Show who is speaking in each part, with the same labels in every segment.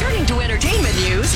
Speaker 1: Turning to entertainment news.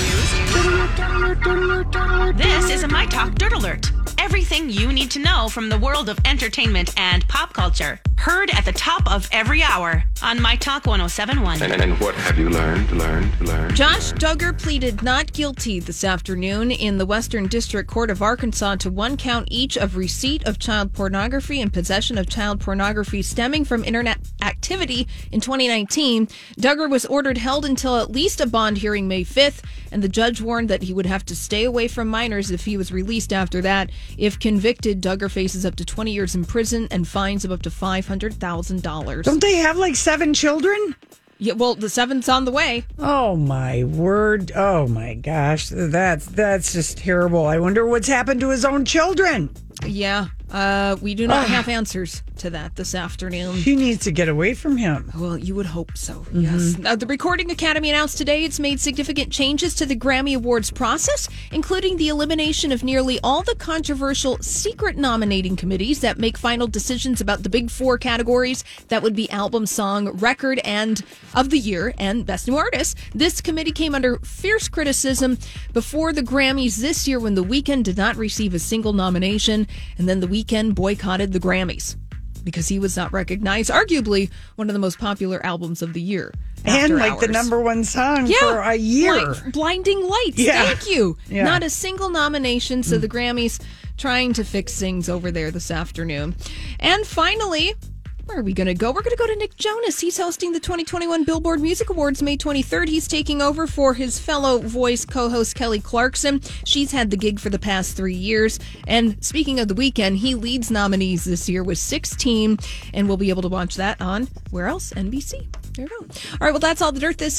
Speaker 2: This is a My Talk Dirt Alert. Everything you need to know from the world of entertainment and pop culture. Heard at the top of every hour on My Talk 1071.
Speaker 3: And, and what have you learned, learned, learned?
Speaker 4: Josh Duggar pleaded not guilty this afternoon in the Western District Court of Arkansas to one count each of receipt of child pornography and possession of child pornography stemming from internet activity in 2019. Duggar was ordered held until at least a bond hearing May 5th, and the judge warned that he would have to stay away from minors if he was released after that. If convicted, Duggar faces up to 20 years in prison and fines of up to $500,000.
Speaker 5: Don't they have like seven children?
Speaker 4: Yeah, well, the seventh's on the way.
Speaker 5: Oh my word! Oh my gosh, that's that's just terrible. I wonder what's happened to his own children.
Speaker 4: Yeah, uh, we do not have answers to that this afternoon.
Speaker 5: He needs to get away from him.
Speaker 4: Well, you would hope so, yes. Uh, the Recording Academy announced today it's made significant changes to the Grammy Awards process, including the elimination of nearly all the controversial secret nominating committees that make final decisions about the big four categories that would be album, song, record, and of the year, and best new artist. This committee came under fierce criticism before the Grammys this year when The Weeknd did not receive a single nomination, and then The Weeknd boycotted the Grammys because he was not recognized, arguably one of the most popular albums of the year.
Speaker 5: And like the number one song for a year.
Speaker 4: Like Blinding Lights.
Speaker 5: Yeah.
Speaker 4: Thank you.
Speaker 5: Yeah. Mm.
Speaker 4: Not a single nomination. So the Grammys trying to fix things over there this afternoon. And finally, where are we going to go? We're going to go to Nick Jonas. He's hosting the 2021 Billboard Music Awards May 23rd. He's taking over for his fellow voice co host Kelly Clarkson. She's had the gig for the past three years. And speaking of the Weeknd, he leads nominees this year with 16, and we'll be able to watch that on where else? NBC. There you go. All right, well, that's all the dirt this